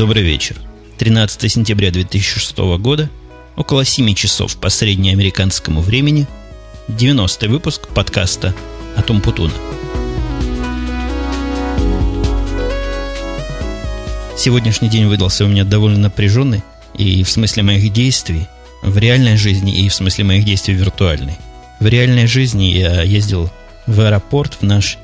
Добрый вечер. 13 сентября 2006 года, около 7 часов по среднеамериканскому времени, 90-й выпуск подкаста «Атом Путуна». Сегодняшний день выдался у меня довольно напряженный, и в смысле моих действий, в реальной жизни, и в смысле моих действий виртуальной. В реальной жизни я ездил в аэропорт, в наш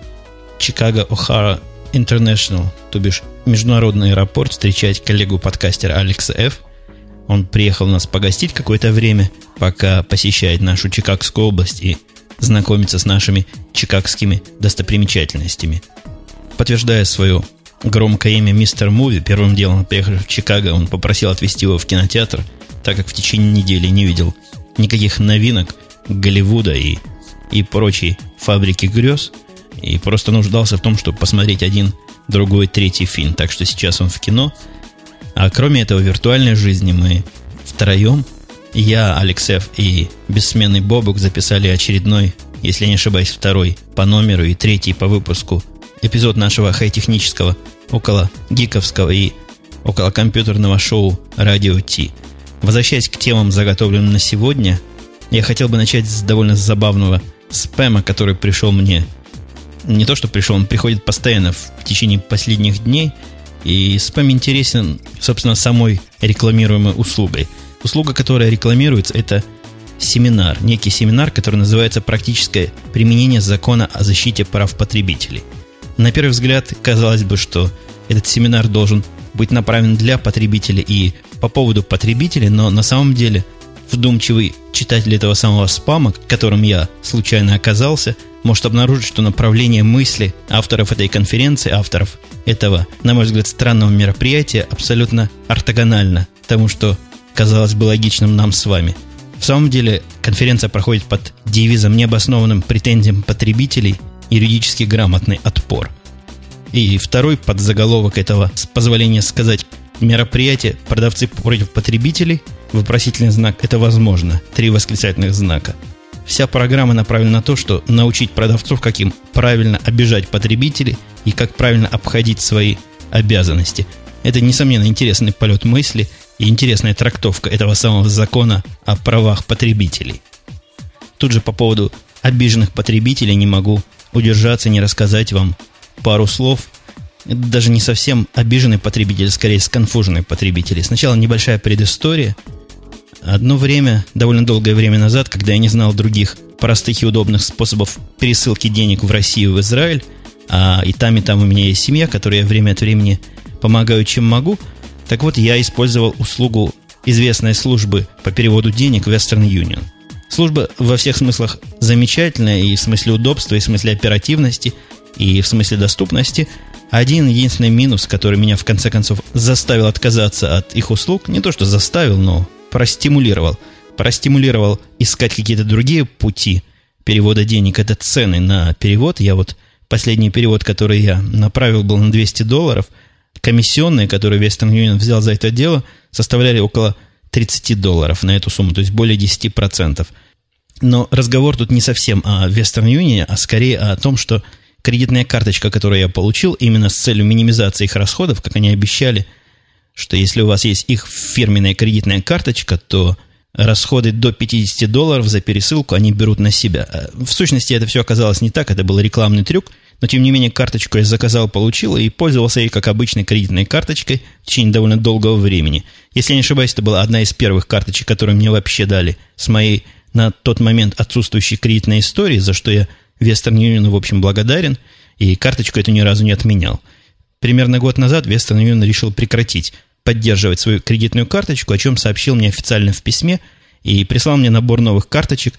Чикаго О'Хара International, то бишь международный аэропорт, встречать коллегу-подкастера Алекса Ф. Он приехал нас погостить какое-то время, пока посещает нашу Чикагскую область и знакомится с нашими чикагскими достопримечательностями. Подтверждая свое громкое имя Мистер Муви, первым делом, приехав в Чикаго, он попросил отвезти его в кинотеатр, так как в течение недели не видел никаких новинок Голливуда и, и прочей фабрики грез – и просто нуждался в том, чтобы посмотреть один, другой, третий фильм. Так что сейчас он в кино. А кроме этого, в виртуальной жизни мы втроем, я, Алексев и бессменный Бобук записали очередной, если я не ошибаюсь, второй по номеру и третий по выпуску эпизод нашего хай-технического, около гиковского и около компьютерного шоу «Радио Ти». Возвращаясь к темам, заготовленным на сегодня, я хотел бы начать с довольно забавного спэма, который пришел мне не то, что пришел, он приходит постоянно в течение последних дней, и спам интересен, собственно, самой рекламируемой услугой. Услуга, которая рекламируется, это семинар, некий семинар, который называется «Практическое применение закона о защите прав потребителей». На первый взгляд, казалось бы, что этот семинар должен быть направлен для потребителя и по поводу потребителей, но на самом деле вдумчивый читатель этого самого спама, которым я случайно оказался, может обнаружить, что направление мысли авторов этой конференции, авторов этого, на мой взгляд, странного мероприятия абсолютно ортогонально тому, что казалось бы логичным нам с вами. В самом деле, конференция проходит под девизом необоснованным претензиям потребителей юридически грамотный отпор. И второй подзаголовок этого, с позволения сказать, мероприятие «Продавцы против потребителей», вопросительный знак «Это возможно», три восклицательных знака – Вся программа направлена на то, что научить продавцов, как им правильно обижать потребителей и как правильно обходить свои обязанности. Это, несомненно, интересный полет мысли и интересная трактовка этого самого закона о правах потребителей. Тут же по поводу обиженных потребителей не могу удержаться, не рассказать вам пару слов. Это даже не совсем обиженный потребитель, скорее сконфуженный потребитель. Сначала небольшая предыстория – Одно время, довольно долгое время назад, когда я не знал других простых и удобных способов пересылки денег в Россию в Израиль, а и там, и там у меня есть семья, которой я время от времени помогаю, чем могу, так вот, я использовал услугу известной службы по переводу денег Western Union. Служба во всех смыслах замечательная, и в смысле удобства, и в смысле оперативности, и в смысле доступности. Один единственный минус, который меня в конце концов заставил отказаться от их услуг, не то что заставил, но простимулировал. Простимулировал искать какие-то другие пути перевода денег. Это цены на перевод. Я вот последний перевод, который я направил, был на 200 долларов. Комиссионные, которые Western Union взял за это дело, составляли около 30 долларов на эту сумму, то есть более 10%. Но разговор тут не совсем о Western Union, а скорее о том, что кредитная карточка, которую я получил, именно с целью минимизации их расходов, как они обещали – что если у вас есть их фирменная кредитная карточка, то расходы до 50 долларов за пересылку они берут на себя. А в сущности, это все оказалось не так, это был рекламный трюк, но тем не менее карточку я заказал, получил и пользовался ей как обычной кредитной карточкой в течение довольно долгого времени. Если я не ошибаюсь, это была одна из первых карточек, которые мне вообще дали с моей на тот момент отсутствующей кредитной истории, за что я Western Union, в общем, благодарен, и карточку эту ни разу не отменял. Примерно год назад Western Union решил прекратить поддерживать свою кредитную карточку, о чем сообщил мне официально в письме и прислал мне набор новых карточек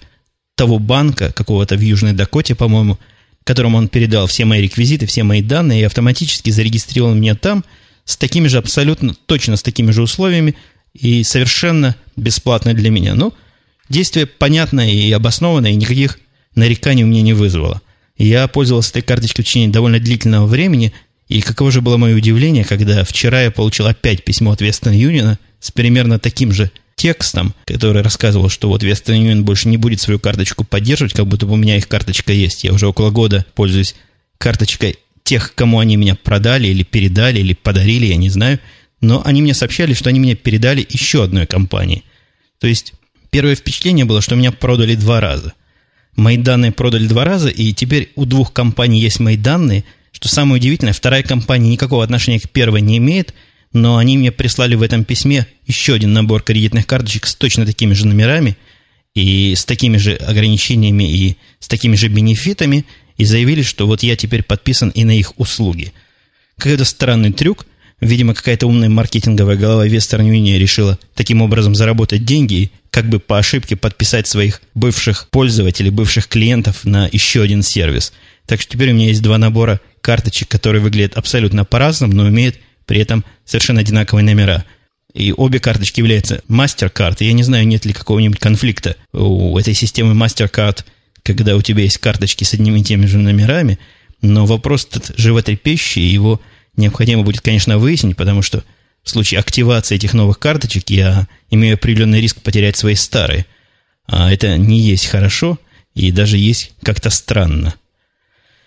того банка, какого-то в Южной Дакоте, по-моему, которому он передал все мои реквизиты, все мои данные и автоматически зарегистрировал меня там с такими же, абсолютно точно с такими же условиями и совершенно бесплатно для меня. Ну, действие понятное и обоснованное, и никаких нареканий у меня не вызвало. Я пользовался этой карточкой в течение довольно длительного времени – и каково же было мое удивление, когда вчера я получил опять письмо от Western Union с примерно таким же текстом, который рассказывал, что вот Western Union больше не будет свою карточку поддерживать, как будто бы у меня их карточка есть. Я уже около года пользуюсь карточкой тех, кому они меня продали или передали, или подарили, я не знаю. но они мне сообщали, что они мне передали еще одной компании. То есть первое впечатление было, что меня продали два раза. Мои данные продали два раза, и теперь у двух компаний есть мои данные. Что самое удивительное, вторая компания никакого отношения к первой не имеет, но они мне прислали в этом письме еще один набор кредитных карточек с точно такими же номерами и с такими же ограничениями и с такими же бенефитами, и заявили, что вот я теперь подписан и на их услуги. Какой-то странный трюк – Видимо, какая-то умная маркетинговая голова Western Union решила таким образом заработать деньги и как бы по ошибке подписать своих бывших пользователей, бывших клиентов на еще один сервис. Так что теперь у меня есть два набора карточек, которые выглядят абсолютно по-разному, но имеют при этом совершенно одинаковые номера. И обе карточки являются MasterCard. Я не знаю, нет ли какого-нибудь конфликта у этой системы MasterCard, когда у тебя есть карточки с одними и теми же номерами, но вопрос этот животрепещущий, его необходимо будет, конечно, выяснить, потому что в случае активации этих новых карточек я имею определенный риск потерять свои старые. А это не есть хорошо и даже есть как-то странно.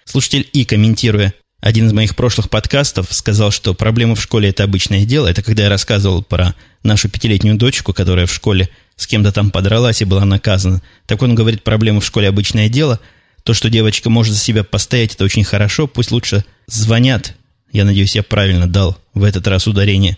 Слушатель И, комментируя один из моих прошлых подкастов, сказал, что проблемы в школе – это обычное дело. Это когда я рассказывал про нашу пятилетнюю дочку, которая в школе с кем-то там подралась и была наказана. Так он говорит, проблемы в школе – обычное дело. То, что девочка может за себя постоять, это очень хорошо. Пусть лучше звонят я надеюсь, я правильно дал в этот раз ударение,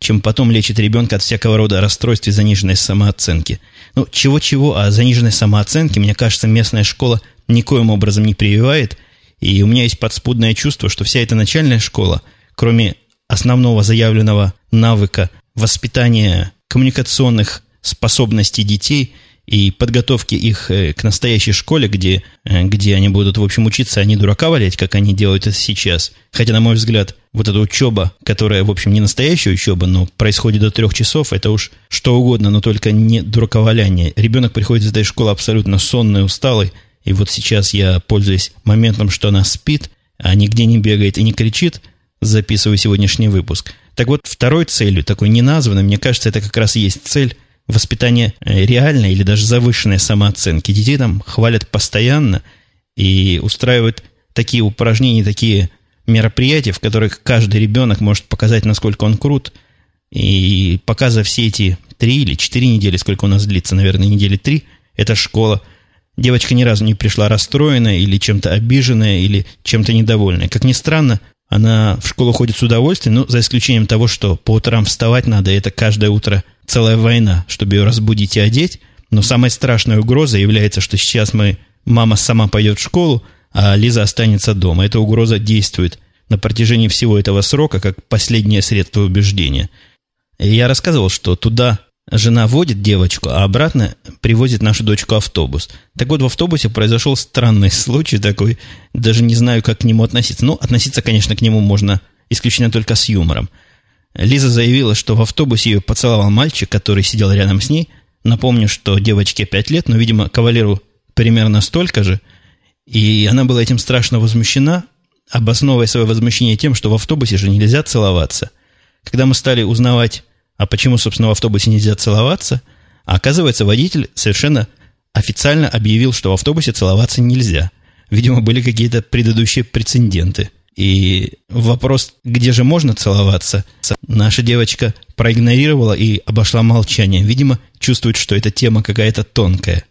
чем потом лечит ребенка от всякого рода расстройств и заниженной самооценки. Ну, чего-чего, а заниженной самооценки, мне кажется, местная школа никоим образом не прививает, и у меня есть подспудное чувство, что вся эта начальная школа, кроме основного заявленного навыка воспитания коммуникационных способностей детей – и подготовки их э, к настоящей школе, где, э, где они будут, в общем, учиться, а не дурака валять, как они делают это сейчас. Хотя, на мой взгляд, вот эта учеба, которая, в общем, не настоящая учеба, но происходит до трех часов, это уж что угодно, но только не дураковаляние. Ребенок приходит из этой школы абсолютно сонный, усталый, и вот сейчас я, пользуясь моментом, что она спит, а нигде не бегает и не кричит, записываю сегодняшний выпуск. Так вот, второй целью, такой неназванной, мне кажется, это как раз есть цель – воспитание э, реальной или даже завышенной самооценки. Детей там хвалят постоянно и устраивают такие упражнения, такие мероприятия, в которых каждый ребенок может показать, насколько он крут. И пока за все эти три или четыре недели, сколько у нас длится, наверное, недели три, это школа, девочка ни разу не пришла расстроенная или чем-то обиженная или чем-то недовольная. Как ни странно, она в школу ходит с удовольствием, ну, за исключением того, что по утрам вставать надо, это каждое утро – целая война, чтобы ее разбудить и одеть. Но самой страшной угрозой является, что сейчас мы, мама сама пойдет в школу, а Лиза останется дома. Эта угроза действует на протяжении всего этого срока как последнее средство убеждения. И я рассказывал, что туда жена водит девочку, а обратно привозит нашу дочку автобус. Так вот, в автобусе произошел странный случай такой, даже не знаю, как к нему относиться. Ну, относиться, конечно, к нему можно исключительно только с юмором. Лиза заявила, что в автобусе ее поцеловал мальчик, который сидел рядом с ней. Напомню, что девочке 5 лет, но, видимо, кавалеру примерно столько же. И она была этим страшно возмущена, обосновывая свое возмущение тем, что в автобусе же нельзя целоваться. Когда мы стали узнавать, а почему, собственно, в автобусе нельзя целоваться, а оказывается, водитель совершенно официально объявил, что в автобусе целоваться нельзя. Видимо, были какие-то предыдущие прецеденты – и вопрос, где же можно целоваться, наша девочка проигнорировала и обошла молчание. Видимо, чувствует, что эта тема какая-то тонкая.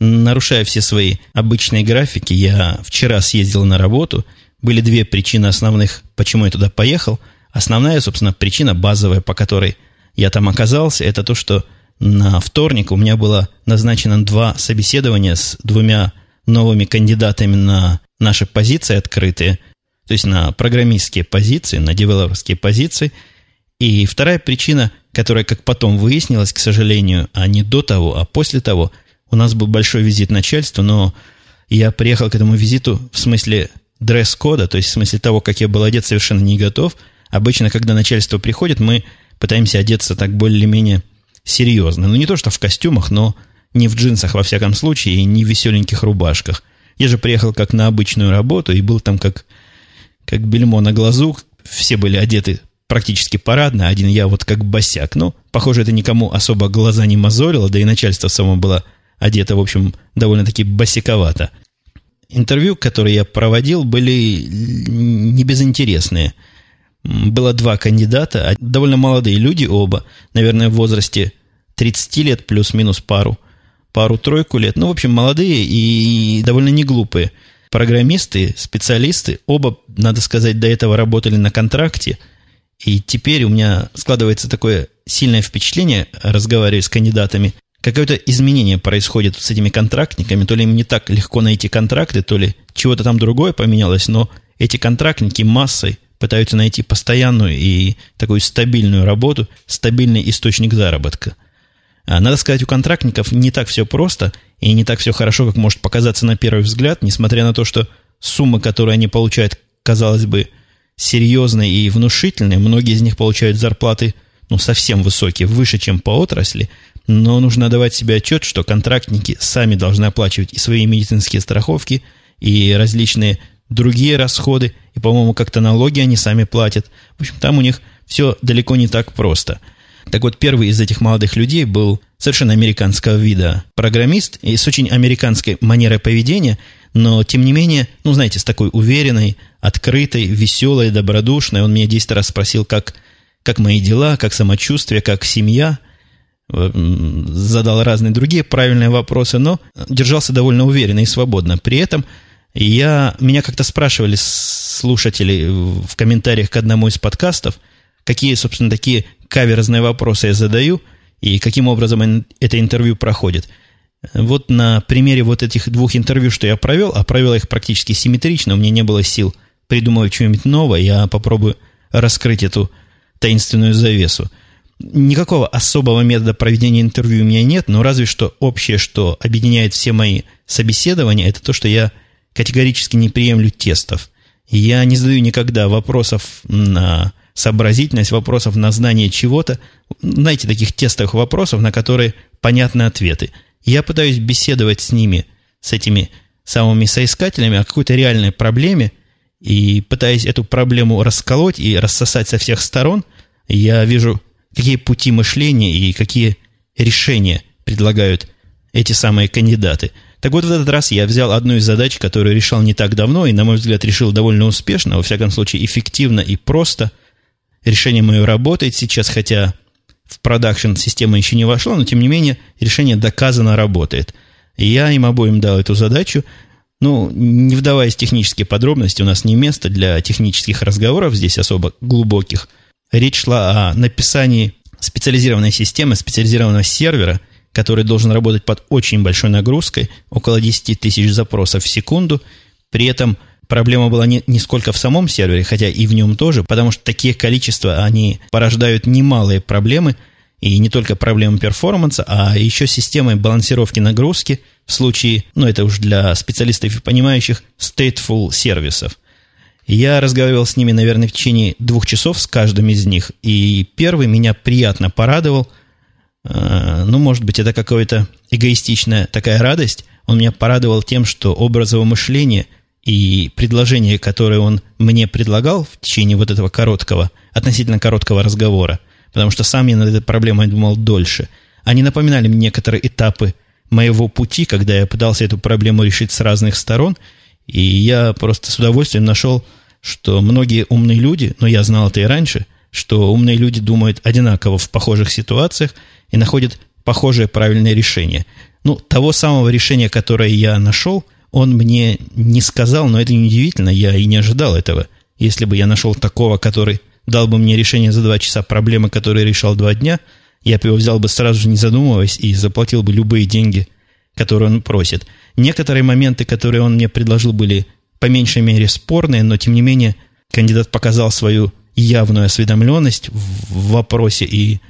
Нарушая все свои обычные графики, я вчера съездил на работу. Были две причины основных, почему я туда поехал. Основная, собственно, причина базовая, по которой я там оказался, это то, что на вторник у меня было назначено два собеседования с двумя новыми кандидатами на наши позиции открытые, то есть на программистские позиции, на девелоперские позиции. И вторая причина, которая, как потом выяснилось, к сожалению, а не до того, а после того, у нас был большой визит начальства, но я приехал к этому визиту в смысле дресс-кода, то есть в смысле того, как я был одет, совершенно не готов. Обычно, когда начальство приходит, мы пытаемся одеться так более-менее серьезно. Ну, не то, что в костюмах, но не в джинсах, во всяком случае, и не в веселеньких рубашках. Я же приехал как на обычную работу и был там как, как бельмо на глазу. Все были одеты практически парадно, один я вот как босяк. Ну, похоже, это никому особо глаза не мозолило, да и начальство само было одето, в общем, довольно-таки босиковато. Интервью, которые я проводил, были не безинтересные. Было два кандидата, а довольно молодые люди оба, наверное, в возрасте 30 лет плюс-минус пару, пару-тройку лет. Ну, в общем, молодые и довольно не глупые. Программисты, специалисты, оба, надо сказать, до этого работали на контракте. И теперь у меня складывается такое сильное впечатление, разговаривая с кандидатами, какое-то изменение происходит с этими контрактниками, то ли им не так легко найти контракты, то ли чего-то там другое поменялось, но эти контрактники массой пытаются найти постоянную и такую стабильную работу, стабильный источник заработка. А надо сказать, у контрактников не так все просто и не так все хорошо, как может показаться на первый взгляд, несмотря на то, что суммы, которые они получают, казалось бы, серьезные и внушительные. Многие из них получают зарплаты ну, совсем высокие, выше, чем по отрасли. Но нужно давать себе отчет, что контрактники сами должны оплачивать и свои медицинские страховки, и различные другие расходы, и, по-моему, как-то налоги они сами платят. В общем, там у них все далеко не так просто. Так вот, первый из этих молодых людей был совершенно американского вида программист и с очень американской манерой поведения, но, тем не менее, ну, знаете, с такой уверенной, открытой, веселой, добродушной. Он меня 10 раз спросил, как, как мои дела, как самочувствие, как семья. Задал разные другие правильные вопросы, но держался довольно уверенно и свободно. При этом я, меня как-то спрашивали слушатели в комментариях к одному из подкастов, какие, собственно, такие каверзные вопросы я задаю и каким образом это интервью проходит. Вот на примере вот этих двух интервью, что я провел, а провел их практически симметрично, у меня не было сил придумывать что-нибудь новое, я попробую раскрыть эту таинственную завесу. Никакого особого метода проведения интервью у меня нет, но разве что общее, что объединяет все мои собеседования, это то, что я категорически не приемлю тестов. Я не задаю никогда вопросов на сообразительность, вопросов на знание чего-то. Знаете, таких тестовых вопросов, на которые понятны ответы. Я пытаюсь беседовать с ними, с этими самыми соискателями о какой-то реальной проблеме, и пытаясь эту проблему расколоть и рассосать со всех сторон, я вижу, какие пути мышления и какие решения предлагают эти самые кандидаты – так вот, в этот раз я взял одну из задач, которую решал не так давно, и, на мой взгляд, решил довольно успешно, во всяком случае, эффективно и просто. Решение мое работает сейчас, хотя в продакшн система еще не вошла, но, тем не менее, решение доказано работает. И я им обоим дал эту задачу. Ну, не вдаваясь в технические подробности, у нас не место для технических разговоров здесь особо глубоких. Речь шла о написании специализированной системы, специализированного сервера – который должен работать под очень большой нагрузкой, около 10 тысяч запросов в секунду. При этом проблема была не, не сколько в самом сервере, хотя и в нем тоже, потому что такие количества, они порождают немалые проблемы, и не только проблемы перформанса, а еще системой балансировки нагрузки в случае, ну это уж для специалистов и понимающих, stateful сервисов. Я разговаривал с ними, наверное, в течение двух часов с каждым из них, и первый меня приятно порадовал – ну, может быть, это какая-то эгоистичная такая радость. Он меня порадовал тем, что образовое мышление и предложения, которые он мне предлагал в течение вот этого короткого, относительно короткого разговора, потому что сам я над этой проблемой думал дольше, они напоминали мне некоторые этапы моего пути, когда я пытался эту проблему решить с разных сторон, и я просто с удовольствием нашел, что многие умные люди, но я знал это и раньше, что умные люди думают одинаково в похожих ситуациях и находят похожее правильное решение. Ну, того самого решения, которое я нашел, он мне не сказал, но это неудивительно, я и не ожидал этого. Если бы я нашел такого, который дал бы мне решение за два часа проблемы, которые решал два дня, я бы его взял бы сразу же, не задумываясь, и заплатил бы любые деньги, которые он просит. Некоторые моменты, которые он мне предложил, были по меньшей мере спорные, но тем не менее кандидат показал свою явную осведомленность в вопросе и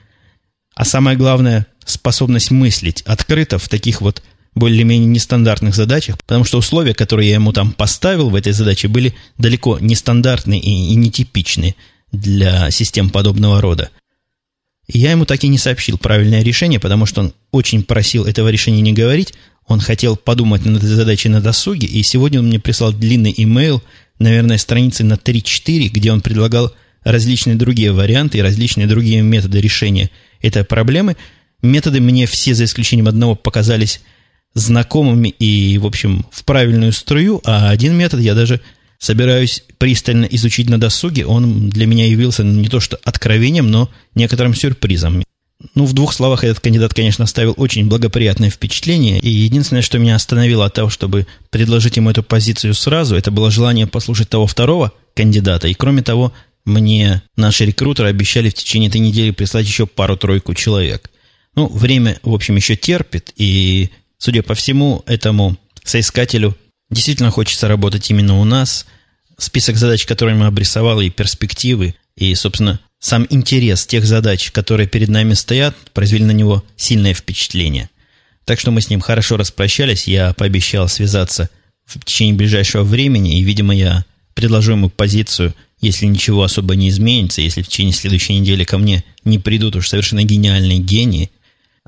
а самое главное, способность мыслить открыто в таких вот более-менее нестандартных задачах, потому что условия, которые я ему там поставил в этой задаче, были далеко нестандартные и, и нетипичные для систем подобного рода. И я ему так и не сообщил правильное решение, потому что он очень просил этого решения не говорить, он хотел подумать над этой задачей на досуге, и сегодня он мне прислал длинный имейл, наверное, страницы на 3-4, где он предлагал различные другие варианты и различные другие методы решения этой проблемы. Методы мне все, за исключением одного, показались знакомыми и, в общем, в правильную струю, а один метод я даже собираюсь пристально изучить на досуге, он для меня явился не то что откровением, но некоторым сюрпризом. Ну, в двух словах, этот кандидат, конечно, оставил очень благоприятное впечатление. И единственное, что меня остановило от того, чтобы предложить ему эту позицию сразу, это было желание послушать того второго кандидата. И кроме того, мне наши рекрутеры обещали в течение этой недели прислать еще пару-тройку человек. Ну, время, в общем, еще терпит, и, судя по всему, этому соискателю действительно хочется работать именно у нас. Список задач, которые мы обрисовал, и перспективы, и, собственно, сам интерес тех задач, которые перед нами стоят, произвели на него сильное впечатление. Так что мы с ним хорошо распрощались, я пообещал связаться в течение ближайшего времени, и, видимо, я предложу ему позицию, если ничего особо не изменится, если в течение следующей недели ко мне не придут уж совершенно гениальные гении.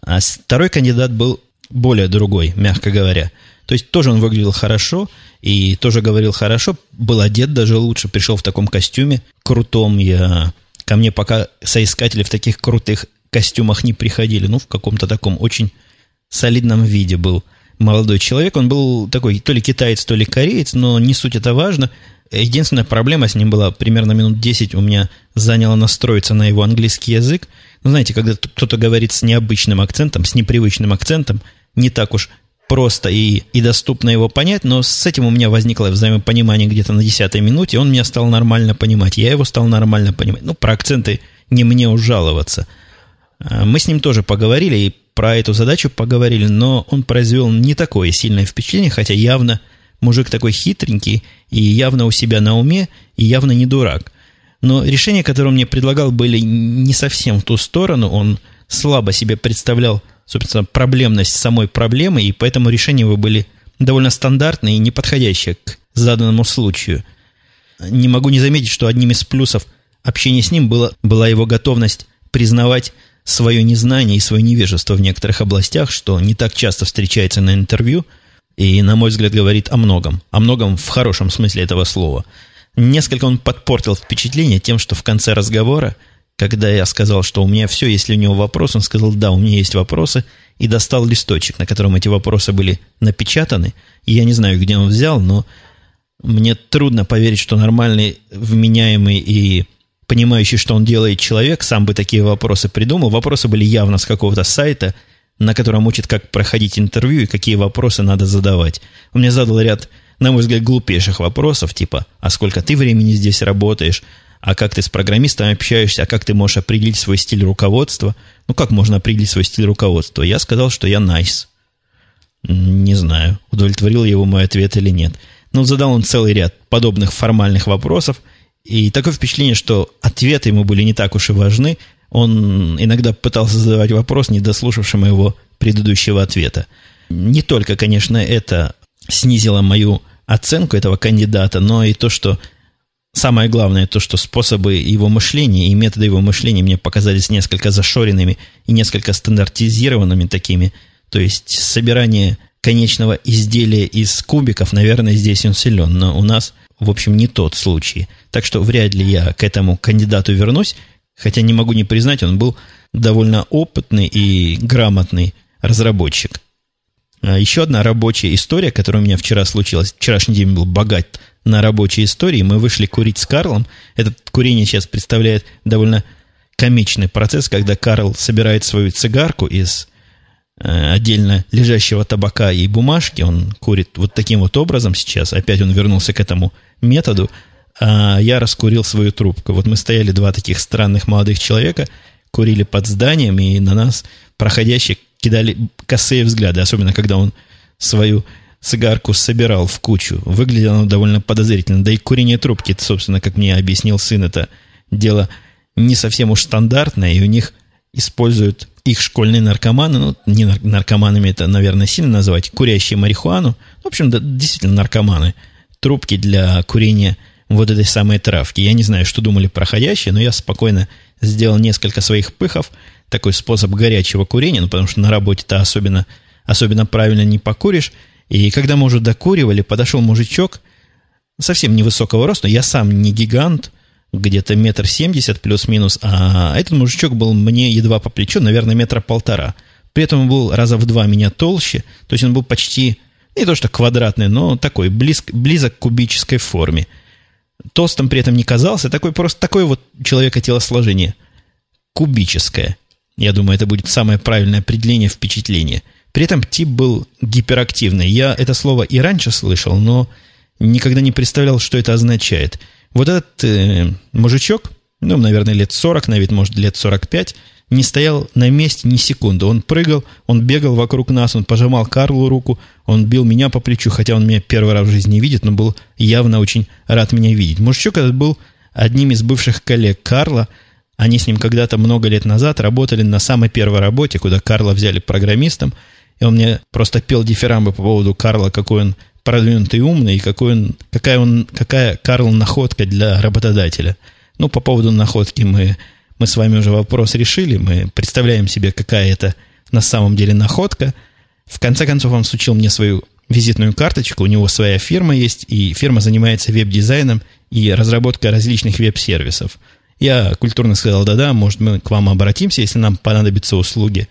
А второй кандидат был более другой, мягко говоря. То есть тоже он выглядел хорошо и тоже говорил хорошо, был одет даже лучше, пришел в таком костюме крутом. Я Ко мне пока соискатели в таких крутых костюмах не приходили. Ну, в каком-то таком очень солидном виде был молодой человек. Он был такой то ли китаец, то ли кореец, но не суть это важно. Единственная проблема с ним была, примерно минут 10 у меня заняло настроиться на его английский язык. Ну, знаете, когда кто-то говорит с необычным акцентом, с непривычным акцентом, не так уж просто и, и доступно его понять, но с этим у меня возникло взаимопонимание где-то на десятой минуте, он меня стал нормально понимать, я его стал нормально понимать. Ну, про акценты не мне ужаловаться. А, мы с ним тоже поговорили и про эту задачу поговорили, но он произвел не такое сильное впечатление, хотя явно мужик такой хитренький и явно у себя на уме, и явно не дурак. Но решения, которые он мне предлагал, были не совсем в ту сторону. Он слабо себе представлял собственно, проблемность самой проблемы, и поэтому решения его были довольно стандартные и неподходящие к заданному случаю. Не могу не заметить, что одним из плюсов общения с ним было, была его готовность признавать свое незнание и свое невежество в некоторых областях, что не так часто встречается на интервью, и, на мой взгляд, говорит о многом. О многом в хорошем смысле этого слова. Несколько он подпортил впечатление тем, что в конце разговора – когда я сказал, что у меня все, если у него вопрос, он сказал, да, у меня есть вопросы, и достал листочек, на котором эти вопросы были напечатаны. И я не знаю, где он взял, но мне трудно поверить, что нормальный, вменяемый и понимающий, что он делает человек, сам бы такие вопросы придумал. Вопросы были явно с какого-то сайта, на котором учат, как проходить интервью и какие вопросы надо задавать. Он мне задал ряд, на мой взгляд, глупейших вопросов, типа, а сколько ты времени здесь работаешь, а как ты с программистами общаешься, а как ты можешь определить свой стиль руководства. Ну, как можно определить свой стиль руководства? Я сказал, что я nice. Не знаю, удовлетворил его мой ответ или нет. Но задал он целый ряд подобных формальных вопросов, и такое впечатление, что ответы ему были не так уж и важны. Он иногда пытался задавать вопрос, не дослушавши моего предыдущего ответа. Не только, конечно, это снизило мою оценку этого кандидата, но и то, что Самое главное то, что способы его мышления и методы его мышления мне показались несколько зашоренными и несколько стандартизированными такими. То есть собирание конечного изделия из кубиков, наверное, здесь он силен, но у нас, в общем, не тот случай. Так что вряд ли я к этому кандидату вернусь, хотя не могу не признать, он был довольно опытный и грамотный разработчик. А еще одна рабочая история, которая у меня вчера случилась. Вчерашний день был богат на рабочей истории. Мы вышли курить с Карлом. Это курение сейчас представляет довольно комичный процесс, когда Карл собирает свою цигарку из э, отдельно лежащего табака и бумажки. Он курит вот таким вот образом сейчас. Опять он вернулся к этому методу. А я раскурил свою трубку. Вот мы стояли два таких странных молодых человека, курили под зданием, и на нас проходящие кидали косые взгляды, особенно когда он свою цигарку собирал в кучу. Выглядело оно довольно подозрительно. Да и курение трубки, собственно, как мне объяснил сын, это дело не совсем уж стандартное, и у них используют их школьные наркоманы, ну, не наркоманами это, наверное, сильно называть, курящие марихуану. В общем, да, действительно наркоманы. Трубки для курения вот этой самой травки. Я не знаю, что думали проходящие, но я спокойно сделал несколько своих пыхов. Такой способ горячего курения, ну, потому что на работе-то особенно, особенно правильно не покуришь. И когда мы уже докуривали, подошел мужичок, совсем невысокого роста, я сам не гигант, где-то метр семьдесят плюс-минус, а этот мужичок был мне едва по плечу, наверное, метра полтора. При этом он был раза в два меня толще, то есть он был почти, не то что квадратный, но такой, близ, близок к кубической форме. Толстым при этом не казался, такой просто такое вот человека телосложение. Кубическое. Я думаю, это будет самое правильное определение впечатления. При этом тип был гиперактивный. Я это слово и раньше слышал, но никогда не представлял, что это означает. Вот этот э, мужичок, ну, наверное, лет 40, на вид, может, лет 45, не стоял на месте ни секунды. Он прыгал, он бегал вокруг нас, он пожимал Карлу руку, он бил меня по плечу, хотя он меня первый раз в жизни не видит, но был явно очень рад меня видеть. Мужичок этот был одним из бывших коллег Карла. Они с ним когда-то много лет назад работали на самой первой работе, куда Карла взяли программистом, и он мне просто пел дифирамбы по поводу Карла, какой он продвинутый умный, и какой он, какая, он, какая Карл находка для работодателя. Ну, по поводу находки мы мы с вами уже вопрос решили, мы представляем себе, какая это на самом деле находка. В конце концов, он сучил мне свою визитную карточку, у него своя фирма есть, и фирма занимается веб-дизайном и разработкой различных веб-сервисов. Я культурно сказал, да-да, может, мы к вам обратимся, если нам понадобятся услуги.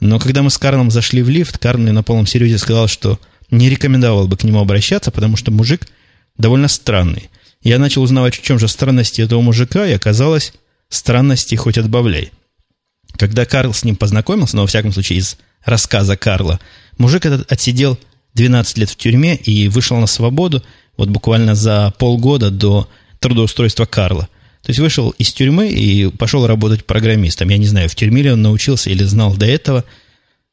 Но когда мы с Карлом зашли в лифт, Карл мне на полном серьезе сказал, что не рекомендовал бы к нему обращаться, потому что мужик довольно странный. Я начал узнавать, в чем же странности этого мужика, и оказалось, Странности хоть отбавляй. Когда Карл с ним познакомился, но во всяком случае из рассказа Карла, мужик этот отсидел 12 лет в тюрьме и вышел на свободу вот буквально за полгода до трудоустройства Карла. То есть вышел из тюрьмы и пошел работать программистом. Я не знаю, в тюрьме ли он научился или знал до этого.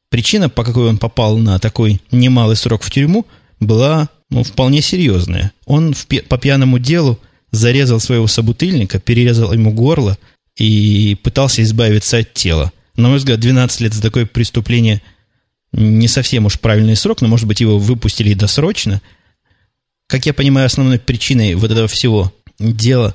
Причина, по какой он попал на такой немалый срок в тюрьму, была ну, вполне серьезная. Он в, по пьяному делу зарезал своего собутыльника, перерезал ему горло и пытался избавиться от тела. На мой взгляд, 12 лет за такое преступление не совсем уж правильный срок, но, может быть, его выпустили досрочно. Как я понимаю, основной причиной вот этого всего дела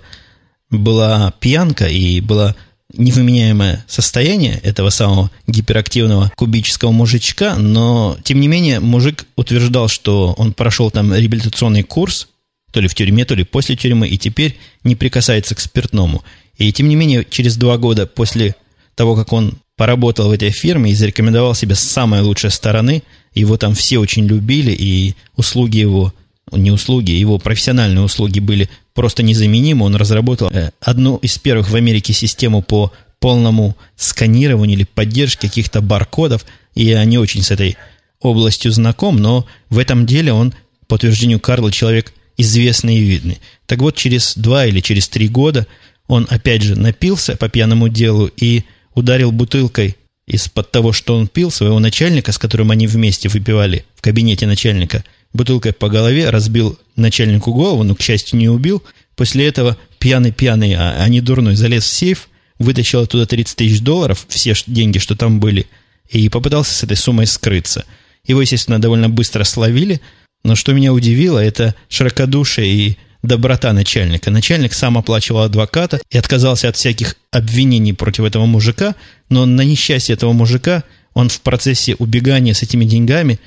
была пьянка и было невыменяемое состояние этого самого гиперактивного кубического мужичка, но, тем не менее, мужик утверждал, что он прошел там реабилитационный курс, то ли в тюрьме, то ли после тюрьмы, и теперь не прикасается к спиртному. И тем не менее, через два года после того, как он поработал в этой фирме и зарекомендовал себя с самой лучшей стороны, его там все очень любили, и услуги его, не услуги, его профессиональные услуги были просто незаменимы. Он разработал э, одну из первых в Америке систему по полному сканированию или поддержке каких-то баркодов, и они очень с этой областью знаком, но в этом деле он, по утверждению Карла, человек – известный и видный. Так вот, через два или через три года он опять же напился по пьяному делу и ударил бутылкой из-под того, что он пил, своего начальника, с которым они вместе выпивали в кабинете начальника, бутылкой по голове, разбил начальнику голову, но, к счастью, не убил. После этого пьяный-пьяный, а, а не дурной, залез в сейф, вытащил оттуда 30 тысяч долларов, все деньги, что там были, и попытался с этой суммой скрыться. Его, естественно, довольно быстро словили – но что меня удивило, это широкодушие и доброта начальника. Начальник сам оплачивал адвоката и отказался от всяких обвинений против этого мужика, но на несчастье этого мужика он в процессе убегания с этими деньгами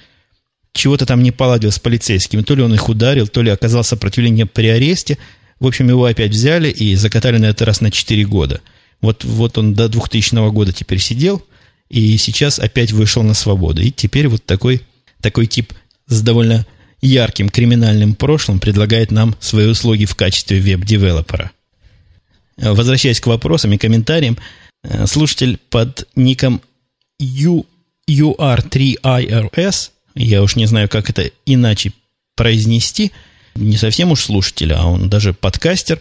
чего-то там не поладил с полицейскими. То ли он их ударил, то ли оказал сопротивление при аресте. В общем, его опять взяли и закатали на этот раз на 4 года. Вот, вот он до 2000 года теперь сидел, и сейчас опять вышел на свободу. И теперь вот такой, такой тип с довольно ярким криминальным прошлым предлагает нам свои услуги в качестве веб-девелопера. Возвращаясь к вопросам и комментариям, э, слушатель под ником U, UR3IRS, я уж не знаю, как это иначе произнести, не совсем уж слушатель, а он даже подкастер,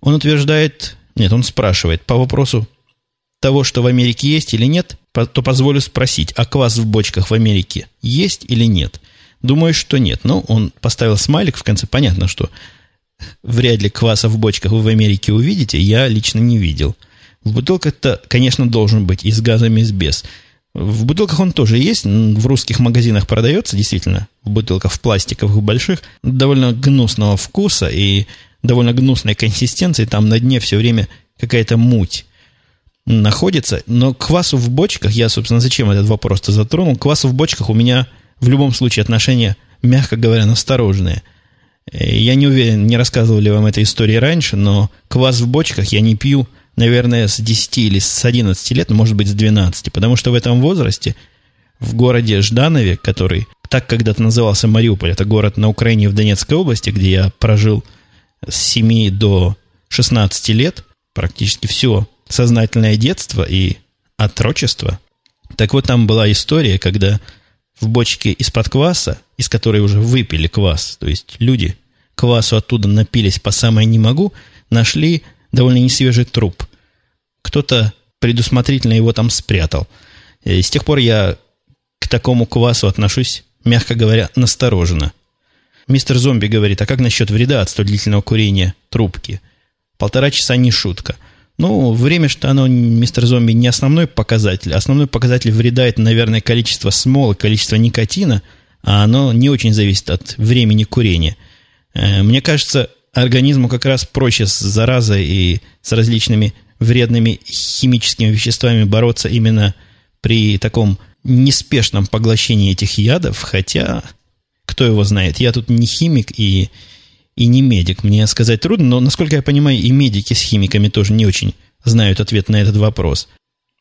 он утверждает, нет, он спрашивает по вопросу того, что в Америке есть или нет, то позволю спросить, а квас в бочках в Америке есть или нет? Думаю, что нет. Но он поставил смайлик в конце. Понятно, что вряд ли кваса в бочках вы в Америке увидите. Я лично не видел. В бутылках-то, конечно, должен быть и с газом, и с без. В бутылках он тоже есть, в русских магазинах продается, действительно, в бутылках в пластиковых больших, довольно гнусного вкуса и довольно гнусной консистенции, там на дне все время какая-то муть находится, но квасу в бочках, я, собственно, зачем этот вопрос-то затронул, квасу в бочках у меня в любом случае отношения, мягко говоря, настороженные. Э, я не уверен, не рассказывал ли вам этой истории раньше, но квас в бочках я не пью, наверное, с 10 или с 11 лет, может быть, с 12, потому что в этом возрасте в городе Жданове, который так когда-то назывался Мариуполь, это город на Украине в Донецкой области, где я прожил с 7 до 16 лет, практически все сознательное детство и отрочество. Так вот, там была история, когда в бочке из-под кваса, из которой уже выпили квас, то есть люди квасу оттуда напились по самое не могу, нашли довольно несвежий труп. Кто-то предусмотрительно его там спрятал. И с тех пор я к такому квасу отношусь, мягко говоря, настороженно. Мистер Зомби говорит, а как насчет вреда от столь длительного курения трубки? Полтора часа не шутка. Ну, время, что оно, мистер Зомби, не основной показатель. Основной показатель вреда – это, наверное, количество смолы, количество никотина, а оно не очень зависит от времени курения. Э, мне кажется, организму как раз проще с заразой и с различными вредными химическими веществами бороться именно при таком неспешном поглощении этих ядов, хотя кто его знает. Я тут не химик и, и не медик. Мне сказать трудно, но, насколько я понимаю, и медики с химиками тоже не очень знают ответ на этот вопрос.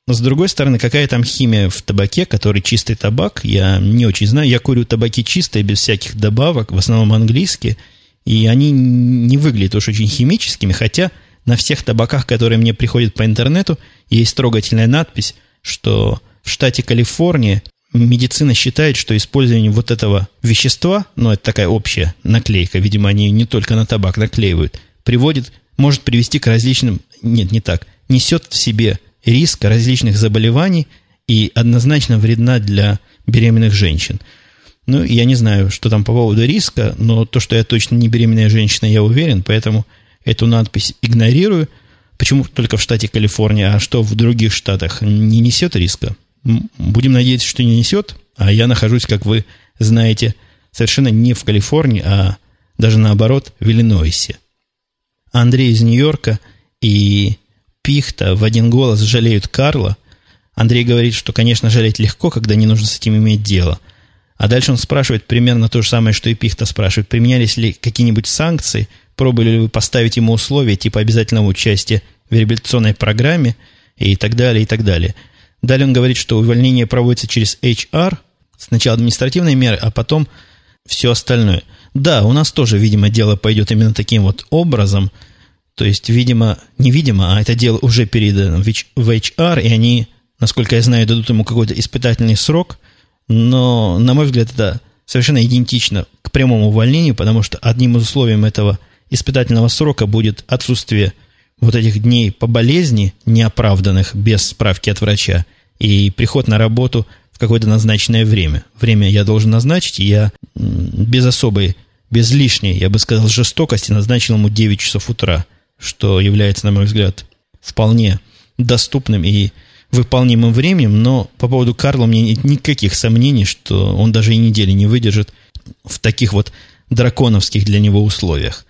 Но, с другой стороны, какая там химия в табаке, который чистый табак, я не очень знаю. Я курю табаки чистые, без всяких добавок, в основном английские, и они не выглядят уж очень химическими, хотя на всех табаках, которые мне приходят по интернету, есть трогательная надпись, что в штате Калифорния медицина считает, что использование вот этого вещества, ну, это такая общая наклейка, видимо, они не только на табак наклеивают, приводит, может привести к различным, нет, не так, несет в себе риск различных заболеваний и однозначно вредна для беременных женщин. Ну, я не знаю, что там по поводу риска, но то, что я точно не беременная женщина, я уверен, поэтому эту надпись игнорирую. Почему только в штате Калифорния, а что в других штатах не несет риска? Будем надеяться, что не несет. А я нахожусь, как вы знаете, совершенно не в Калифорнии, а даже наоборот, в Иллинойсе. Андрей из Нью-Йорка и Пихта в один голос жалеют Карла. Андрей говорит, что, конечно, жалеть легко, когда не нужно с этим иметь дело. А дальше он спрашивает примерно то же самое, что и Пихта спрашивает. Применялись ли какие-нибудь санкции? Пробовали ли вы поставить ему условия, типа обязательного участия в реабилитационной программе и так далее, и так далее. Далее он говорит, что увольнение проводится через HR, сначала административные меры, а потом все остальное. Да, у нас тоже, видимо, дело пойдет именно таким вот образом. То есть, видимо, невидимо, а это дело уже передано в HR, и они, насколько я знаю, дадут ему какой-то испытательный срок. Но, на мой взгляд, это совершенно идентично к прямому увольнению, потому что одним из условий этого испытательного срока будет отсутствие вот этих дней по болезни, неоправданных, без справки от врача, и приход на работу в какое-то назначенное время. Время я должен назначить, и я без особой, без лишней, я бы сказал, жестокости назначил ему 9 часов утра, что является, на мой взгляд, вполне доступным и выполнимым временем, но по поводу Карла у меня нет никаких сомнений, что он даже и недели не выдержит в таких вот драконовских для него условиях.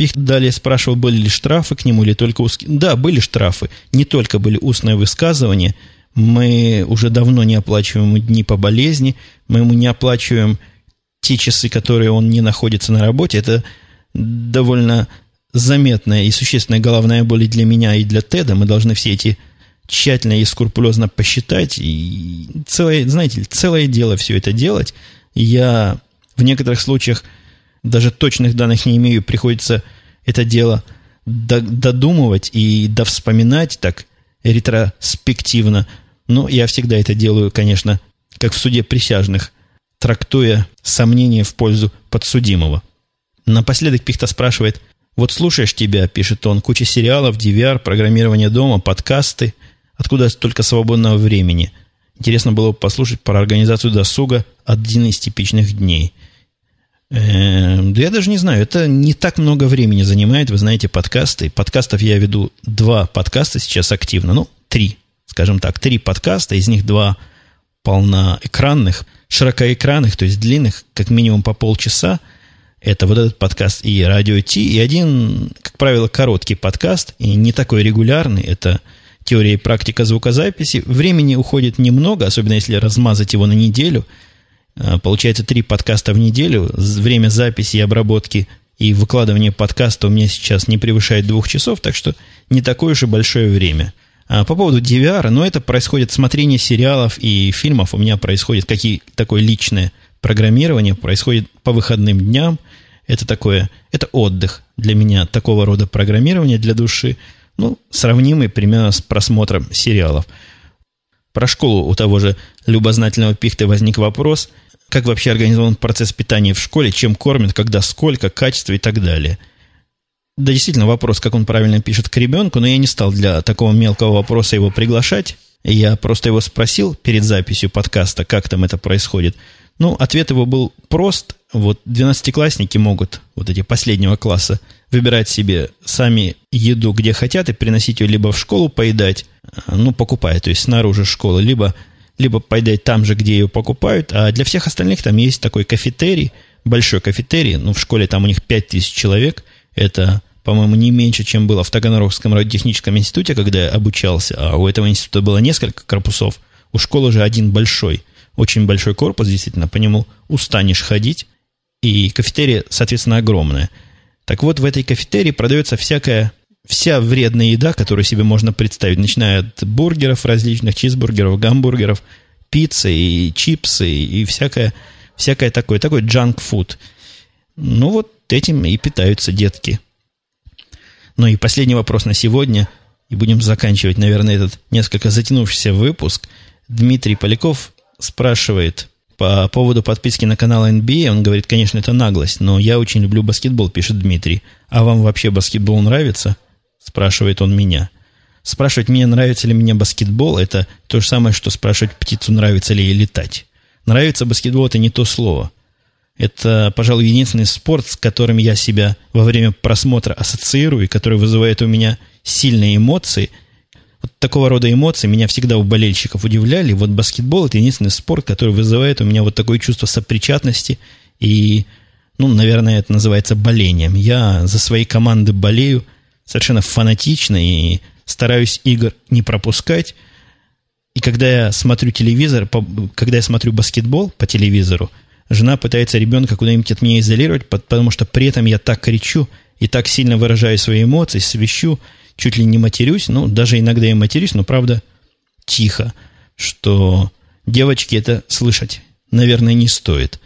Пихт далее спрашивал, были ли штрафы к нему или только узкие. Да, были штрафы. Не только были устные высказывания. Мы уже давно не оплачиваем дни по болезни. Мы ему не оплачиваем те часы, которые он не находится на работе. Это довольно заметная и существенная головная боль для меня и для Теда. Мы должны все эти тщательно и скрупулезно посчитать. И целое, знаете, целое дело все это делать. Я в некоторых случаях даже точных данных не имею, приходится это дело додумывать и довспоминать так ретроспективно. Но я всегда это делаю, конечно, как в суде присяжных, трактуя сомнения в пользу подсудимого. Напоследок Пихта спрашивает, вот слушаешь тебя, пишет он, куча сериалов, DVR, программирование дома, подкасты, откуда столько свободного времени. Интересно было бы послушать про организацию досуга один из типичных дней – да я даже не знаю, это не так много времени занимает, вы знаете, подкасты. Подкастов я веду два подкаста сейчас активно, ну, три, скажем так, три подкаста, из них два полноэкранных, широкоэкранных, то есть длинных, как минимум по полчаса. Это вот этот подкаст и радио Ти, и один, как правило, короткий подкаст, и не такой регулярный, это теория и практика звукозаписи. Времени уходит немного, особенно если размазать его на неделю – получается, три подкаста в неделю. Время записи и обработки и выкладывания подкаста у меня сейчас не превышает двух часов, так что не такое уж и большое время. А по поводу DVR, ну, это происходит смотрение сериалов и фильмов. У меня происходит какие такое личное программирование, происходит по выходным дням. Это такое, это отдых для меня, такого рода программирование для души, ну, сравнимый примерно с просмотром сериалов. Про школу у того же любознательного пихты возник вопрос, как вообще организован процесс питания в школе, чем кормят, когда сколько, качество и так далее. Да, действительно, вопрос, как он правильно пишет к ребенку, но я не стал для такого мелкого вопроса его приглашать. Я просто его спросил перед записью подкаста, как там это происходит. Ну, ответ его был прост. Вот двенадцатиклассники могут, вот эти последнего класса, выбирать себе сами еду, где хотят, и приносить ее либо в школу поедать, ну, покупая, то есть снаружи школы, либо, либо поедать там же, где ее покупают. А для всех остальных там есть такой кафетерий, большой кафетерий, ну, в школе там у них 5000 человек, это, по-моему, не меньше, чем было в Таганрогском радиотехническом институте, когда я обучался, а у этого института было несколько корпусов, у школы же один большой, очень большой корпус, действительно, по нему устанешь ходить, и кафетерия, соответственно, огромная – так вот, в этой кафетерии продается всякая, вся вредная еда, которую себе можно представить, начиная от бургеров различных, чизбургеров, гамбургеров, пиццы и чипсы и всякое, всякое такое, такой джанк-фуд. Ну вот этим и питаются детки. Ну и последний вопрос на сегодня, и будем заканчивать, наверное, этот несколько затянувшийся выпуск. Дмитрий Поляков спрашивает, по поводу подписки на канал NBA, он говорит, конечно, это наглость, но я очень люблю баскетбол, пишет Дмитрий. А вам вообще баскетбол нравится? Спрашивает он меня. Спрашивать меня, нравится ли мне баскетбол, это то же самое, что спрашивать птицу, нравится ли ей летать. Нравится баскетбол – это не то слово. Это, пожалуй, единственный спорт, с которым я себя во время просмотра ассоциирую, и который вызывает у меня сильные эмоции – вот такого рода эмоции меня всегда у болельщиков удивляли. Вот баскетбол – это единственный спорт, который вызывает у меня вот такое чувство сопричастности и, ну, наверное, это называется болением. Я за свои команды болею совершенно фанатично и стараюсь игр не пропускать. И когда я смотрю телевизор, когда я смотрю баскетбол по телевизору, жена пытается ребенка куда-нибудь от меня изолировать, потому что при этом я так кричу и так сильно выражаю свои эмоции, свищу – чуть ли не матерюсь, ну, даже иногда я матерюсь, но, правда, тихо, что девочки это слышать, наверное, не стоит.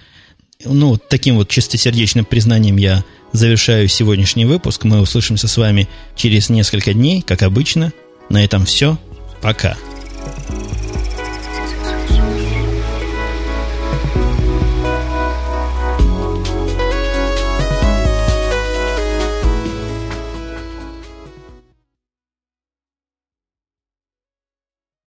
Ну, таким вот чистосердечным признанием я завершаю сегодняшний выпуск. Мы услышимся с вами через несколько дней, как обычно. На этом все. Пока.